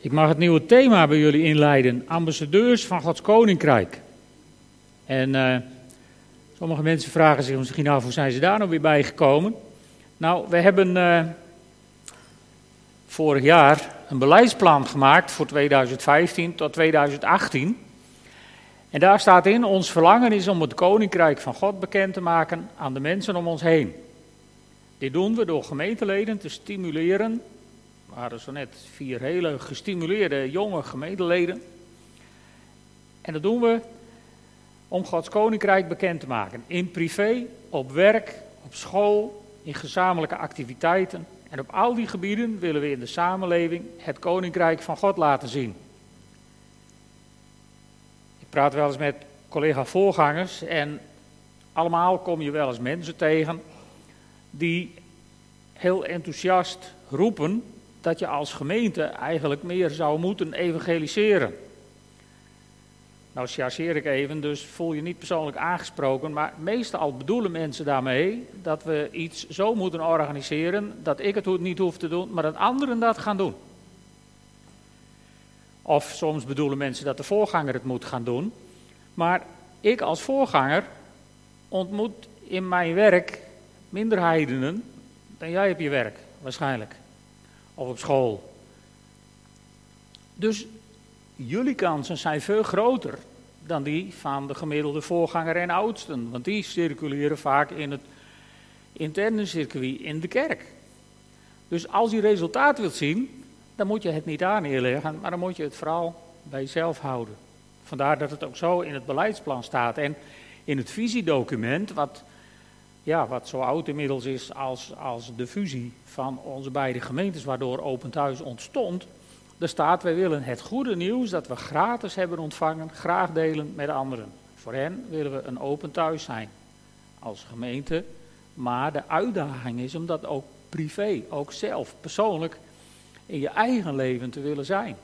Ik mag het nieuwe thema bij jullie inleiden: ambassadeurs van Gods Koninkrijk. En uh, sommige mensen vragen zich misschien af hoe zijn ze daar nou weer bij gekomen. Nou, we hebben uh, vorig jaar een beleidsplan gemaakt voor 2015 tot 2018. En daar staat in: ons verlangen is om het Koninkrijk van God bekend te maken aan de mensen om ons heen. Dit doen we door gemeenteleden te stimuleren waren zo net vier hele gestimuleerde jonge gemeenteleden. En dat doen we om Gods koninkrijk bekend te maken. In privé, op werk, op school, in gezamenlijke activiteiten. En op al die gebieden willen we in de samenleving het koninkrijk van God laten zien. Ik praat wel eens met collega-voorgangers en allemaal kom je wel eens mensen tegen die heel enthousiast roepen dat je als gemeente eigenlijk meer zou moeten evangeliseren. Nou chargeer ik even, dus voel je niet persoonlijk aangesproken, maar meestal bedoelen mensen daarmee dat we iets zo moeten organiseren dat ik het niet hoef te doen, maar dat anderen dat gaan doen. Of soms bedoelen mensen dat de voorganger het moet gaan doen. Maar ik als voorganger ontmoet in mijn werk minder heidenen dan jij op je werk, waarschijnlijk of op school. Dus jullie kansen zijn veel groter dan die van de gemiddelde voorganger en oudsten. Want die circuleren vaak in het interne circuit in de kerk. Dus als je resultaat wilt zien, dan moet je het niet aan neerleggen, maar dan moet je het vooral bij jezelf houden. Vandaar dat het ook zo in het beleidsplan staat. En in het visiedocument, wat ja, wat zo oud inmiddels is als, als de fusie van onze beide gemeentes, waardoor Open Thuis ontstond. Er staat, wij willen het goede nieuws dat we gratis hebben ontvangen, graag delen met anderen. Voor hen willen we een open thuis zijn als gemeente. Maar de uitdaging is om dat ook privé, ook zelf, persoonlijk, in je eigen leven te willen zijn.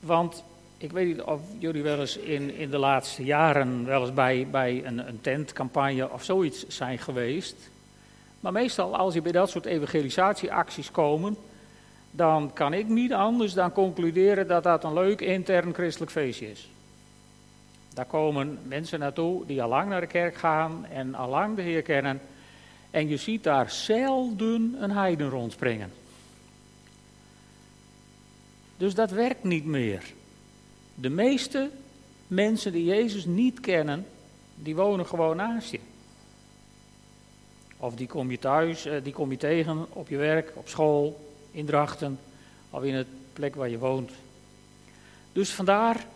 Want ik weet niet of jullie wel eens in, in de laatste jaren wel eens bij, bij een, een tentcampagne of zoiets zijn geweest. Maar meestal als je bij dat soort evangelisatieacties komen, dan kan ik niet anders dan concluderen dat dat een leuk intern christelijk feestje is. Daar komen mensen naartoe die al lang naar de kerk gaan en al lang de Heer kennen. En je ziet daar zelden een heiden rondspringen. Dus dat werkt niet meer. De meeste mensen die Jezus niet kennen, die wonen gewoon naast je. Of die kom je thuis, eh, die kom je tegen op je werk, op school, in Drachten of in het plek waar je woont. Dus vandaar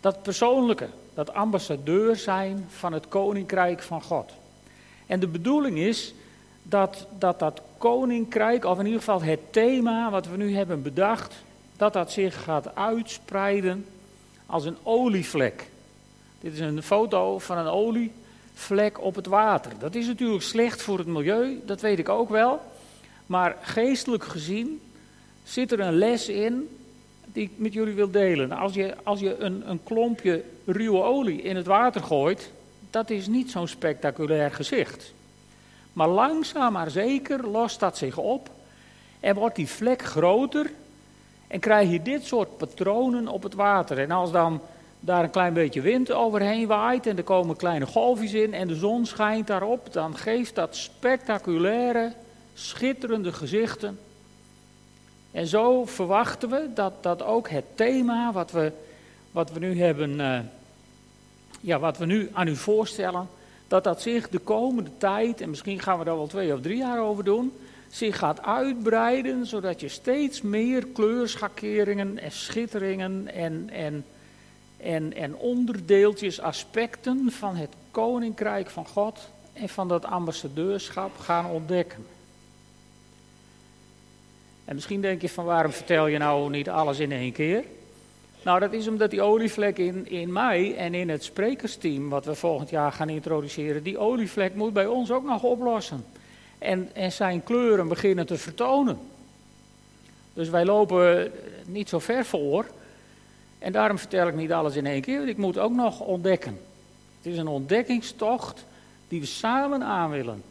dat persoonlijke, dat ambassadeur zijn van het koninkrijk van God. En de bedoeling is dat dat, dat koninkrijk, of in ieder geval het thema wat we nu hebben bedacht, dat dat zich gaat uitspreiden als een olievlek. Dit is een foto van een olievlek op het water. Dat is natuurlijk slecht voor het milieu, dat weet ik ook wel. Maar geestelijk gezien zit er een les in die ik met jullie wil delen. Als je, als je een, een klompje ruwe olie in het water gooit, dat is niet zo'n spectaculair gezicht. Maar langzaam maar zeker lost dat zich op en wordt die vlek groter en krijg je dit soort patronen op het water. En als dan daar een klein beetje wind overheen waait en er komen kleine golfjes in en de zon schijnt daarop, dan geeft dat spectaculaire, schitterende gezichten. En zo verwachten we dat, dat ook het thema wat we, wat we nu hebben, uh, ja, wat we nu aan u voorstellen, dat dat zich de komende tijd, en misschien gaan we daar wel twee of drie jaar over doen, zich gaat uitbreiden, zodat je steeds meer kleurschakeringen en schitteringen en, en, en, en onderdeeltjes, aspecten van het koninkrijk van God en van dat ambassadeurschap gaan ontdekken. En misschien denk je van waarom vertel je nou niet alles in één keer? Nou, dat is omdat die olievlek in, in mei en in het sprekersteam wat we volgend jaar gaan introduceren, die olievlek moet bij ons ook nog oplossen en, en zijn kleuren beginnen te vertonen. Dus wij lopen niet zo ver voor. En daarom vertel ik niet alles in één keer, want ik moet ook nog ontdekken. Het is een ontdekkingstocht die we samen aan willen.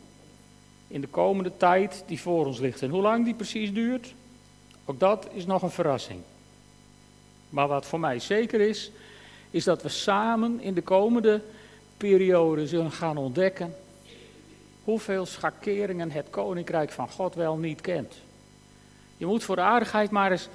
In de komende tijd die voor ons ligt. En hoe lang die precies duurt? Ook dat is nog een verrassing. Maar wat voor mij zeker is, is dat we samen in de komende periode zullen gaan ontdekken hoeveel schakeringen het koninkrijk van God wel niet kent. Je moet voor de aardigheid maar eens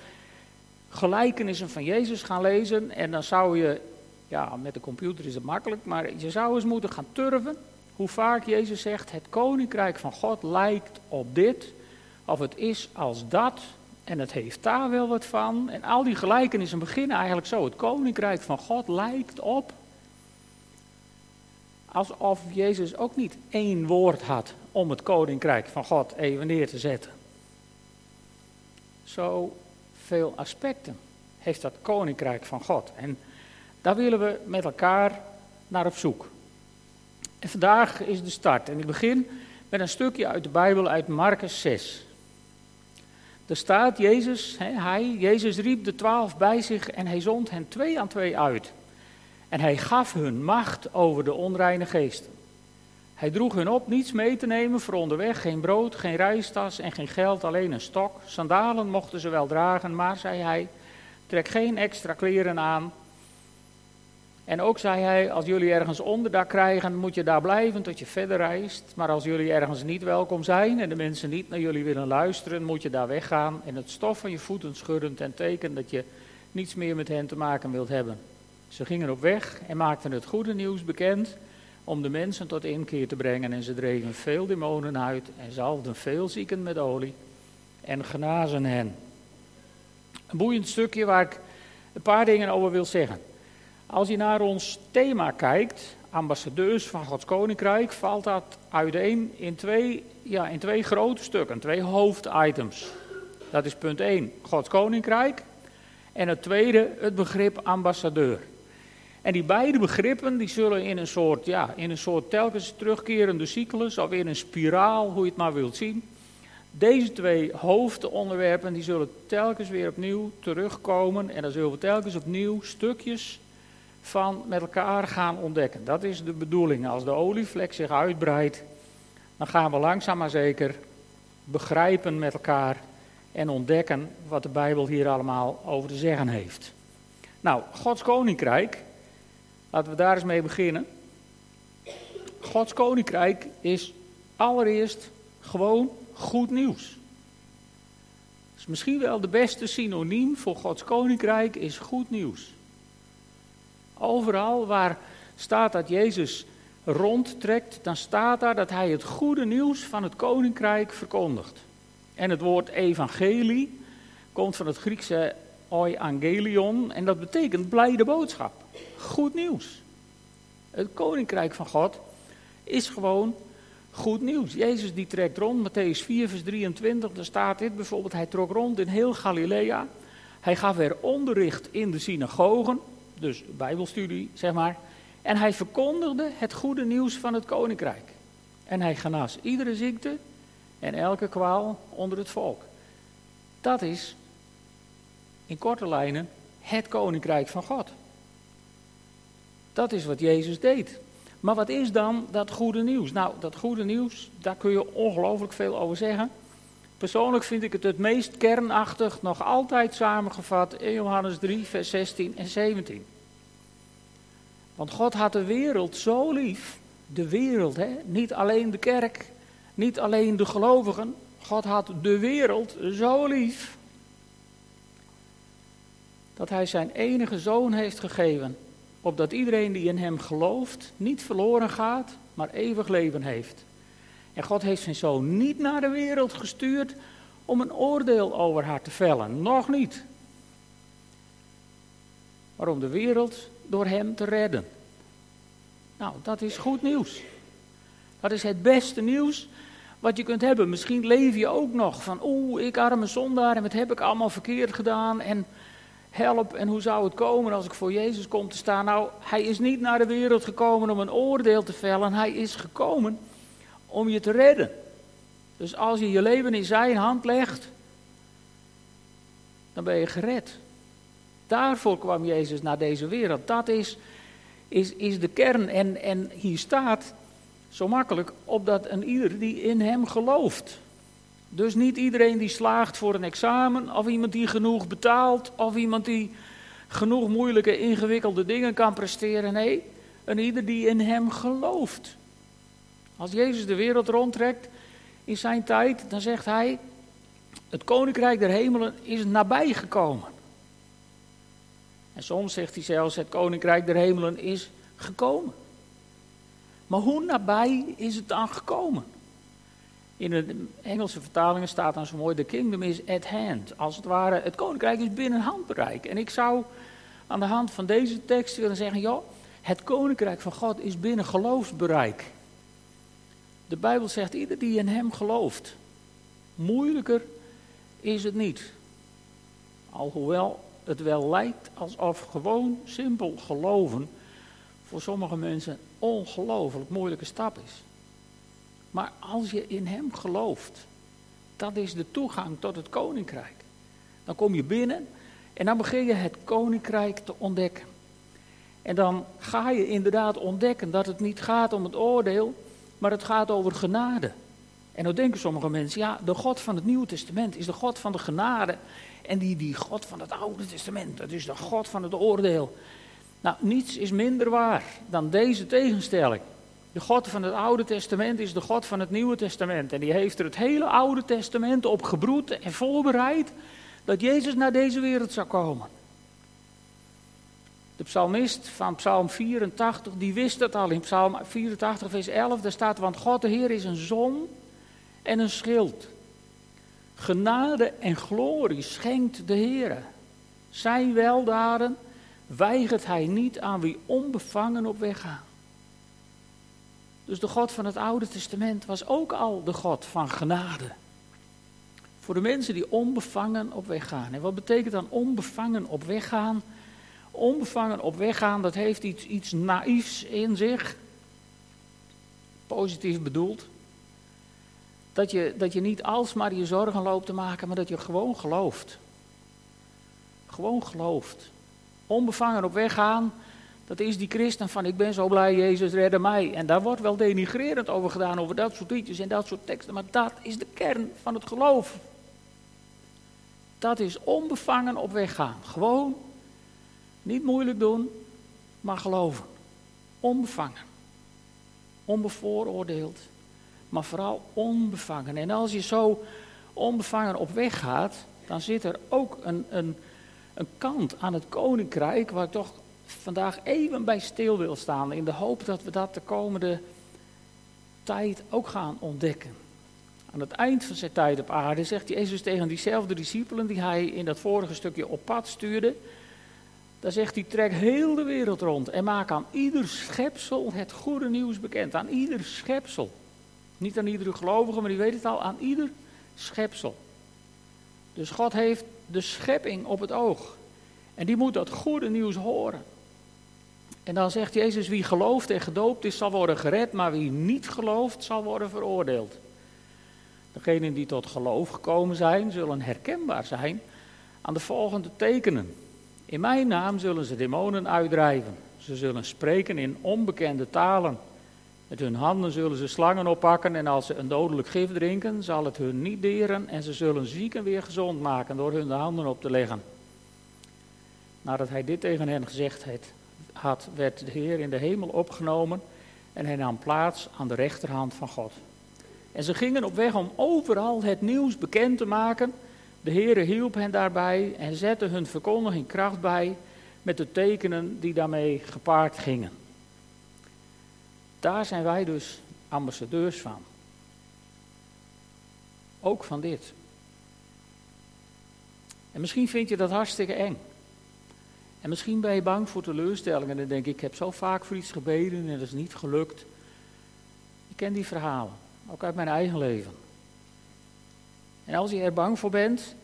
gelijkenissen van Jezus gaan lezen en dan zou je, ja, met de computer is het makkelijk, maar je zou eens moeten gaan turven hoe vaak Jezus zegt: Het koninkrijk van God lijkt op dit, of het is als dat, en het heeft daar wel wat van. En al die gelijkenissen beginnen eigenlijk zo: Het koninkrijk van God lijkt op. Alsof Jezus ook niet één woord had om het koninkrijk van God even neer te zetten. Zo veel aspecten heeft dat koninkrijk van God. En daar willen we met elkaar naar op zoek. En vandaag is de start. En ik begin met een stukje uit de Bijbel uit Marcus 6. Er staat Jezus, hij, Jezus riep de twaalf bij zich en hij zond hen twee aan twee uit. En hij gaf hun macht over de onreine geesten. Hij droeg hun op niets mee te nemen voor onderweg, geen brood, geen reistas en geen geld, alleen een stok. Sandalen mochten ze wel dragen, maar, zei hij, trek geen extra kleren aan. En ook zei hij, als jullie ergens onderdak krijgen, moet je daar blijven tot je verder reist. Maar als jullie ergens niet welkom zijn en de mensen niet naar jullie willen luisteren, moet je daar weggaan en het stof van je voeten schudden ten teken dat je niets meer met hen te maken wilt hebben. Ze gingen op weg en maakten het goede nieuws bekend om de mensen tot inkeer te brengen. En ze dreven veel demonen uit en zalfden veel zieken met olie en genazen hen. Een boeiend stukje waar ik een paar dingen over wil zeggen. Als je naar ons thema kijkt, ambassadeurs van Gods Koninkrijk, valt dat uiteen in twee, ja, in twee grote stukken, twee hoofditems. Dat is punt 1, Gods Koninkrijk. En het tweede, het begrip ambassadeur. En die beide begrippen die zullen in een soort, ja, in een soort telkens terugkerende cyclus, of in een spiraal, hoe je het maar wilt zien. Deze twee hoofdonderwerpen die zullen telkens weer opnieuw terugkomen. En dan zullen we telkens opnieuw stukjes van met elkaar gaan ontdekken. Dat is de bedoeling. Als de olievlek zich uitbreidt, dan gaan we langzaam maar zeker begrijpen met elkaar en ontdekken wat de Bijbel hier allemaal over te zeggen heeft. Nou, Gods koninkrijk, laten we daar eens mee beginnen. Gods koninkrijk is allereerst gewoon goed nieuws. Dus misschien wel de beste synoniem voor Gods koninkrijk is goed nieuws. Overal waar staat dat Jezus rondtrekt, dan staat daar dat hij het goede nieuws van het koninkrijk verkondigt. En het woord evangelie komt van het Griekse euangelion en dat betekent blijde boodschap. Goed nieuws. Het koninkrijk van God is gewoon goed nieuws. Jezus die trekt rond, Matthäus 4 vers 23, daar staat dit bijvoorbeeld. Hij trok rond in heel Galilea. Hij gaf er onderricht in de synagogen dus Bijbelstudie, zeg maar. En hij verkondigde het goede nieuws van het koninkrijk. En hij genas iedere ziekte en elke kwaal onder het volk. Dat is, in korte lijnen, het koninkrijk van God. Dat is wat Jezus deed. Maar wat is dan dat goede nieuws? Nou, dat goede nieuws, daar kun je ongelooflijk veel over zeggen. Persoonlijk vind ik het het meest kernachtig nog altijd samengevat in Johannes 3, vers 16 en 17. Want God had de wereld zo lief, de wereld, hè? niet alleen de kerk, niet alleen de gelovigen. God had de wereld zo lief dat hij zijn enige zoon heeft gegeven, opdat iedereen die in hem gelooft niet verloren gaat, maar eeuwig leven heeft. En God heeft zijn zoon niet naar de wereld gestuurd om een oordeel over haar te vellen. Nog niet. Maar om de wereld door hem te redden. Nou, dat is goed nieuws. Dat is het beste nieuws wat je kunt hebben. Misschien leef je ook nog van, oeh, ik arme zondaar en wat heb ik allemaal verkeerd gedaan en help en hoe zou het komen als ik voor Jezus kom te staan? Nou, hij is niet naar de wereld gekomen om een oordeel te vellen, hij is gekomen om je te redden. Dus als je je leven in zijn hand legt, dan ben je gered. Daarvoor kwam Jezus naar deze wereld. Dat is, is, is de kern. En, en hier staat zo makkelijk, opdat een ieder die in hem gelooft. Dus niet iedereen die slaagt voor een examen, of iemand die genoeg betaalt, of iemand die genoeg moeilijke, ingewikkelde dingen kan presteren. Nee, een ieder die in hem gelooft. Als Jezus de wereld rondtrekt in zijn tijd, dan zegt hij: Het koninkrijk der hemelen is nabijgekomen. En soms zegt hij zelfs: Het koninkrijk der hemelen is gekomen. Maar hoe nabij is het dan gekomen? In de Engelse vertalingen staat dan zo mooi: The kingdom is at hand. Als het ware, het koninkrijk is binnen handbereik. En ik zou aan de hand van deze tekst willen zeggen: joh, het koninkrijk van God is binnen geloofsbereik. De Bijbel zegt: ieder die in hem gelooft. Moeilijker is het niet. Alhoewel het wel lijkt alsof gewoon simpel geloven voor sommige mensen een ongelooflijk moeilijke stap is. Maar als je in Hem gelooft, dat is de toegang tot het koninkrijk. Dan kom je binnen en dan begin je het koninkrijk te ontdekken. En dan ga je inderdaad ontdekken dat het niet gaat om het oordeel, maar het gaat over genade. En dan denken sommige mensen, ja, de God van het Nieuwe Testament is de God van de genade. En die, die God van het Oude Testament, dat is de God van het oordeel. Nou, niets is minder waar dan deze tegenstelling. De God van het Oude Testament is de God van het Nieuwe Testament. En die heeft er het hele Oude Testament op gebroed en voorbereid dat Jezus naar deze wereld zou komen. De psalmist van Psalm 84, die wist dat al in Psalm 84, vers 11. Daar staat, want God de Heer is een zon en een schild. Genade en glorie schenkt de Heer. Zijn weldaden weigert hij niet aan wie onbevangen op weg gaan. Dus de God van het Oude Testament was ook al de God van genade. Voor de mensen die onbevangen op weg gaan. En wat betekent dan onbevangen op weg gaan? Onbevangen op weg gaan, dat heeft iets, iets naïefs in zich. Positief bedoeld. Dat je, dat je niet alsmaar je zorgen loopt te maken, maar dat je gewoon gelooft. Gewoon gelooft. Onbevangen op weg gaan, dat is die christen van ik ben zo blij, Jezus redde mij. En daar wordt wel denigrerend over gedaan, over dat soort liedjes en dat soort teksten. Maar dat is de kern van het geloof. Dat is onbevangen op weg gaan. Gewoon, niet moeilijk doen, maar geloven. Onbevangen. Onbevooroordeeld, maar vooral onbevangen. En als je zo onbevangen op weg gaat, dan zit er ook een, een, een kant aan het koninkrijk waar ik toch vandaag even bij stil wil staan. In de hoop dat we dat de komende tijd ook gaan ontdekken. Aan het eind van zijn tijd op aarde zegt Jezus tegen diezelfde discipelen die hij in dat vorige stukje op pad stuurde. Daar zegt hij, trek heel de wereld rond en maak aan ieder schepsel het goede nieuws bekend. Aan ieder schepsel. Niet aan iedere gelovige, maar die weet het al, aan ieder schepsel. Dus God heeft de schepping op het oog. En die moet dat goede nieuws horen. En dan zegt Jezus, wie gelooft en gedoopt is, zal worden gered, maar wie niet gelooft, zal worden veroordeeld. Degenen die tot geloof gekomen zijn, zullen herkenbaar zijn aan de volgende tekenen. In mijn naam zullen ze demonen uitdrijven. Ze zullen spreken in onbekende talen. Met hun handen zullen ze slangen oppakken en als ze een dodelijk gif drinken, zal het hun niet deren en ze zullen zieken weer gezond maken door hun de handen op te leggen. Nadat hij dit tegen hen gezegd had, werd de Heer in de hemel opgenomen en hij nam plaats aan de rechterhand van God. En ze gingen op weg om overal het nieuws bekend te maken. De Heere hielp hen daarbij en zette hun verkondiging kracht bij met de tekenen die daarmee gepaard gingen. Daar zijn wij dus ambassadeurs van. Ook van dit. En misschien vind je dat hartstikke eng. En misschien ben je bang voor teleurstellingen en denk ik, ik heb zo vaak voor iets gebeden en dat is niet gelukt. Ik ken die verhalen. Ook uit mijn eigen leven. En als je er bang voor bent,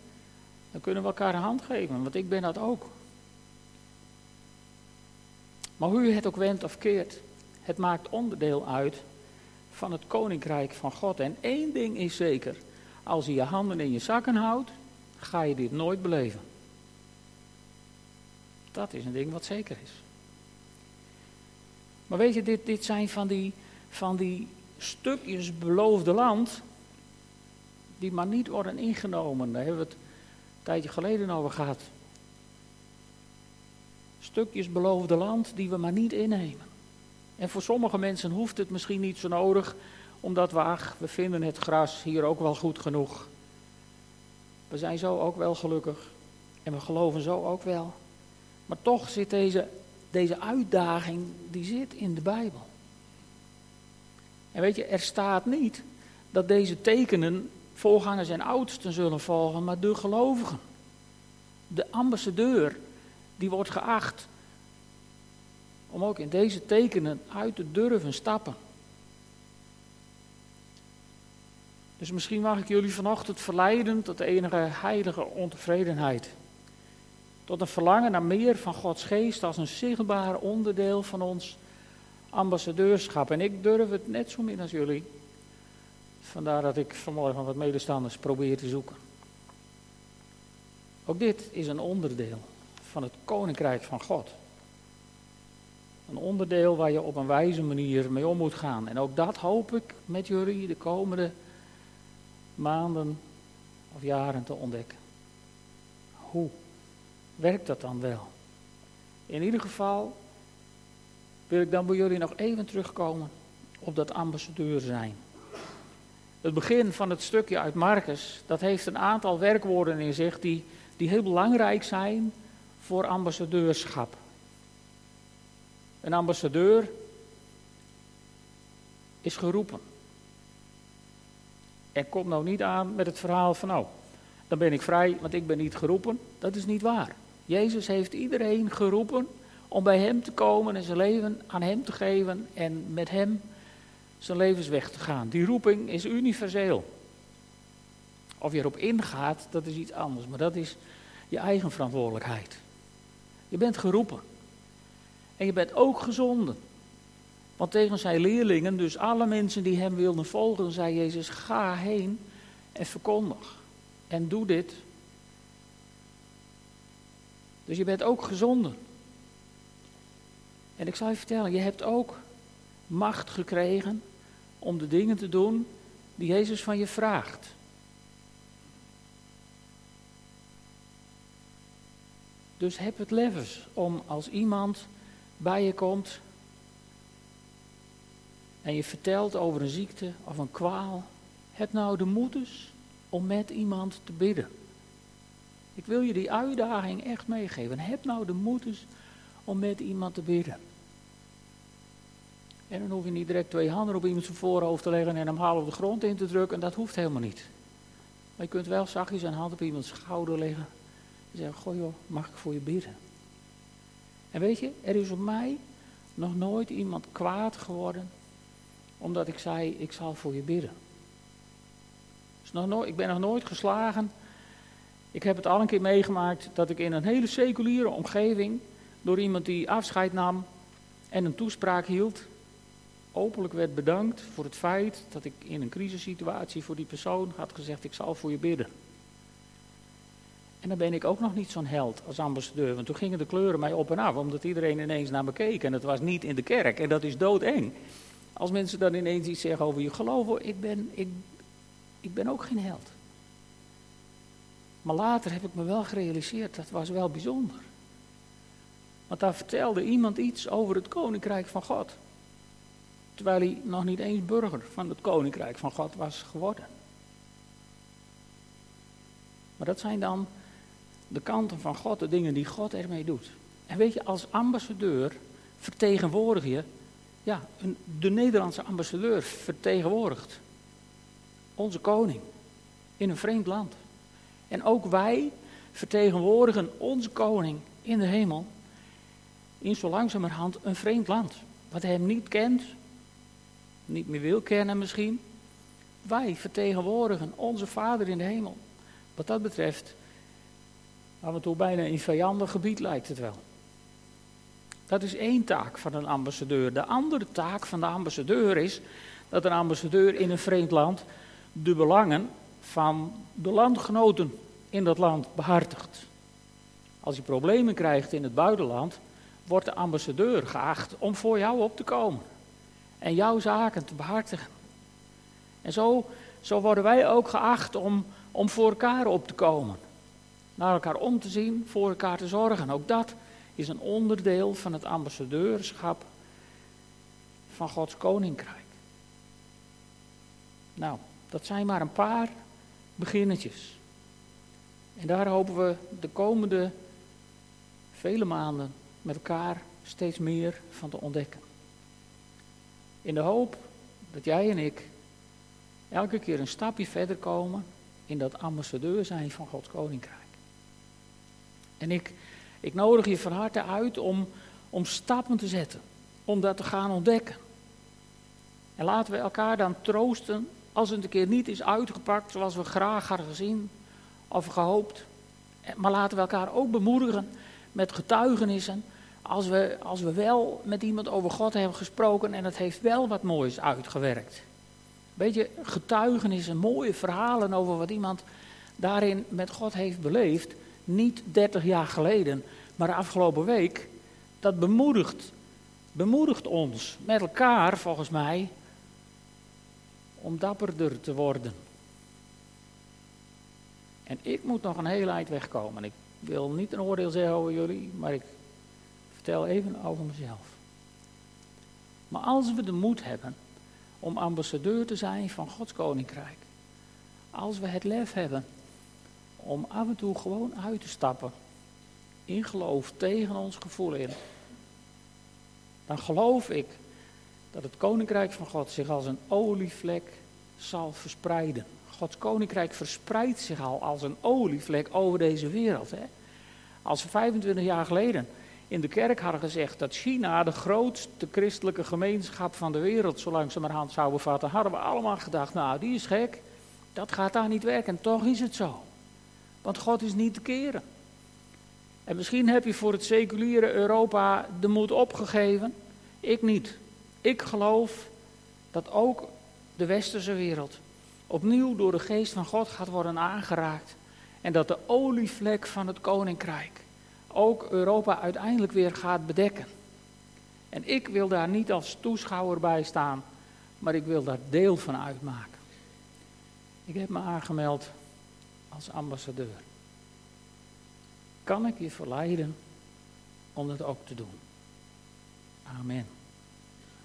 dan kunnen we elkaar een hand geven, want ik ben dat ook. Maar hoe je het ook wendt of keert, het maakt onderdeel uit van het koninkrijk van God. En één ding is zeker: als je je handen in je zakken houdt, ga je dit nooit beleven. Dat is een ding wat zeker is. Maar weet je, dit, dit zijn van die, van die stukjes beloofde land, die maar niet worden ingenomen. Daar hebben we het een tijdje geleden over gehad. Stukjes beloofde land die we maar niet innemen. En voor sommige mensen hoeft het misschien niet zo nodig, omdat we, ach, we vinden het gras hier ook wel goed genoeg. We zijn zo ook wel gelukkig en we geloven zo ook wel. Maar toch zit deze, deze uitdaging, die zit in de Bijbel. En weet je, er staat niet dat deze tekenen voorgangers en oudsten zullen volgen, maar de gelovigen. De ambassadeur, die wordt geacht om ook in deze tekenen uit te durven stappen. Dus misschien mag ik jullie vanochtend verleiden tot enige heilige ontevredenheid. Tot een verlangen naar meer van Gods geest als een zichtbaar onderdeel van ons ambassadeurschap. En ik durf het net zo min als jullie. Vandaar dat ik vanmorgen wat medestanders probeer te zoeken. Ook dit is een onderdeel van het koninkrijk van God. Een onderdeel waar je op een wijze manier mee om moet gaan. En ook dat hoop ik met jullie de komende maanden of jaren te ontdekken. Hoe werkt dat dan wel? In ieder geval wil ik dan bij jullie nog even terugkomen op dat ambassadeur zijn. Het begin van het stukje uit Marcus, dat heeft een aantal werkwoorden in zich die, die heel belangrijk zijn voor ambassadeurschap. Een ambassadeur is geroepen. En komt nou niet aan met het verhaal van nou, dan ben ik vrij, want ik ben niet geroepen. Dat is niet waar. Jezus heeft iedereen geroepen om bij Hem te komen en zijn leven aan Hem te geven en met Hem zijn levensweg te gaan. Die roeping is universeel. Of je erop ingaat, dat is iets anders, maar dat is je eigen verantwoordelijkheid. Je bent geroepen. En je bent ook gezonden. Want tegen zijn leerlingen, dus alle mensen die hem wilden volgen, zei Jezus: Ga heen en verkondig. En doe dit. Dus je bent ook gezonden. En ik zal je vertellen, je hebt ook macht gekregen om de dingen te doen die Jezus van je vraagt. Dus heb het levens om als iemand bij je komt en je vertelt over een ziekte of een kwaal, heb nou de moed eens om met iemand te bidden. Ik wil je die uitdaging echt meegeven. Heb nou de moed eens om met iemand te bidden. En dan hoef je niet direct twee handen op iemand zijn voorhoofd te leggen en hem half op de grond in te drukken. Dat hoeft helemaal niet. Maar je kunt wel zachtjes een hand op iemands schouder leggen. En zeggen, goh joh, mag ik voor je bidden? En weet je, er is op mij nog nooit iemand kwaad geworden. Omdat ik zei, ik zal voor je bidden. Nog nooit, ik ben nog nooit geslagen. Ik heb het al een keer meegemaakt dat ik in een hele seculiere omgeving door iemand die afscheid nam en een toespraak hield, openlijk werd bedankt voor het feit dat ik in een crisissituatie voor die persoon had gezegd: Ik zal voor je bidden. En dan ben ik ook nog niet zo'n held als ambassadeur, want toen gingen de kleuren mij op en af, omdat iedereen ineens naar me keek en het was niet in de kerk en dat is doodeng. Als mensen dan ineens iets zeggen over je geloof, ik ben, ik, ik ben ook geen held. Maar later heb ik me wel gerealiseerd, dat was wel bijzonder. Want daar vertelde iemand iets over het koninkrijk van God. Terwijl hij nog niet eens burger van het koninkrijk van God was geworden. Maar dat zijn dan de kanten van God, de dingen die God ermee doet. En weet je, als ambassadeur vertegenwoordig je, ja, een, de Nederlandse ambassadeur vertegenwoordigt onze koning in een vreemd land. En ook wij vertegenwoordigen onze koning in de hemel in zo langzamerhand een vreemd land. Wat hij hem niet kent, niet meer wil kennen misschien. Wij vertegenwoordigen onze Vader in de hemel. Wat dat betreft, af en toe bijna in vijandig gebied lijkt het wel. Dat is één taak van een ambassadeur. De andere taak van de ambassadeur is dat een ambassadeur in een vreemd land de belangen van de landgenoten in dat land behartigt. Als je problemen krijgt in het buitenland, wordt de ambassadeur geacht om voor jou op te komen en jouw zaken te behartigen. En zo zo worden wij ook geacht om, om voor elkaar op te komen. Naar elkaar om te zien, voor elkaar te zorgen. Ook dat is een onderdeel van het ambassadeurschap van Gods koninkrijk. Nou, dat zijn maar een paar beginnetjes. En daar hopen we de komende vele maanden met elkaar steeds meer van te ontdekken. In de hoop dat jij en ik elke keer een stapje verder komen in dat ambassadeur zijn van Gods Koninkrijk. En ik, ik nodig je van harte uit om, om stappen te zetten, om dat te gaan ontdekken. En laten we elkaar dan troosten als het een keer niet is uitgepakt zoals we graag hadden gezien of gehoopt. Maar laten we elkaar ook bemoedigen met getuigenissen als we, als we wel met iemand over God hebben gesproken en het heeft wel wat moois uitgewerkt. Beetje getuigenissen, mooie verhalen over wat iemand daarin met God heeft beleefd. Niet 30 jaar geleden, maar de afgelopen week. Dat bemoedigt, bemoedigt ons met elkaar, volgens mij, om dapperder te worden. En ik moet nog een hele eind wegkomen. Ik wil niet een oordeel zeggen over jullie, maar ik vertel even over mezelf. Maar als we de moed hebben om ambassadeur te zijn van Gods koninkrijk, als we het lef hebben om af en toe gewoon uit te stappen, in geloof tegen ons gevoel in, dan geloof ik dat het koninkrijk van God zich als een olievlek zal verspreiden. Gods koninkrijk verspreidt zich al als een olievlek over deze wereld. Hè? Als we 25 jaar geleden in de kerk hadden gezegd dat China de grootste christelijke gemeenschap van de wereld zo langzamerhand zou bevatten, hadden we allemaal gedacht, nou die is gek, dat gaat daar niet werken. En toch is het zo. Want God is niet te keren. En misschien heb je voor het seculiere Europa de moed opgegeven. Ik niet. Ik geloof dat ook de westerse wereld opnieuw door de geest van God gaat worden aangeraakt. En dat de olievlek van het koninkrijk ook Europa uiteindelijk weer gaat bedekken. En ik wil daar niet als toeschouwer bij staan, maar ik wil daar deel van uitmaken. Ik heb me aangemeld als ambassadeur. Kan ik je verleiden om dat ook te doen? Amen.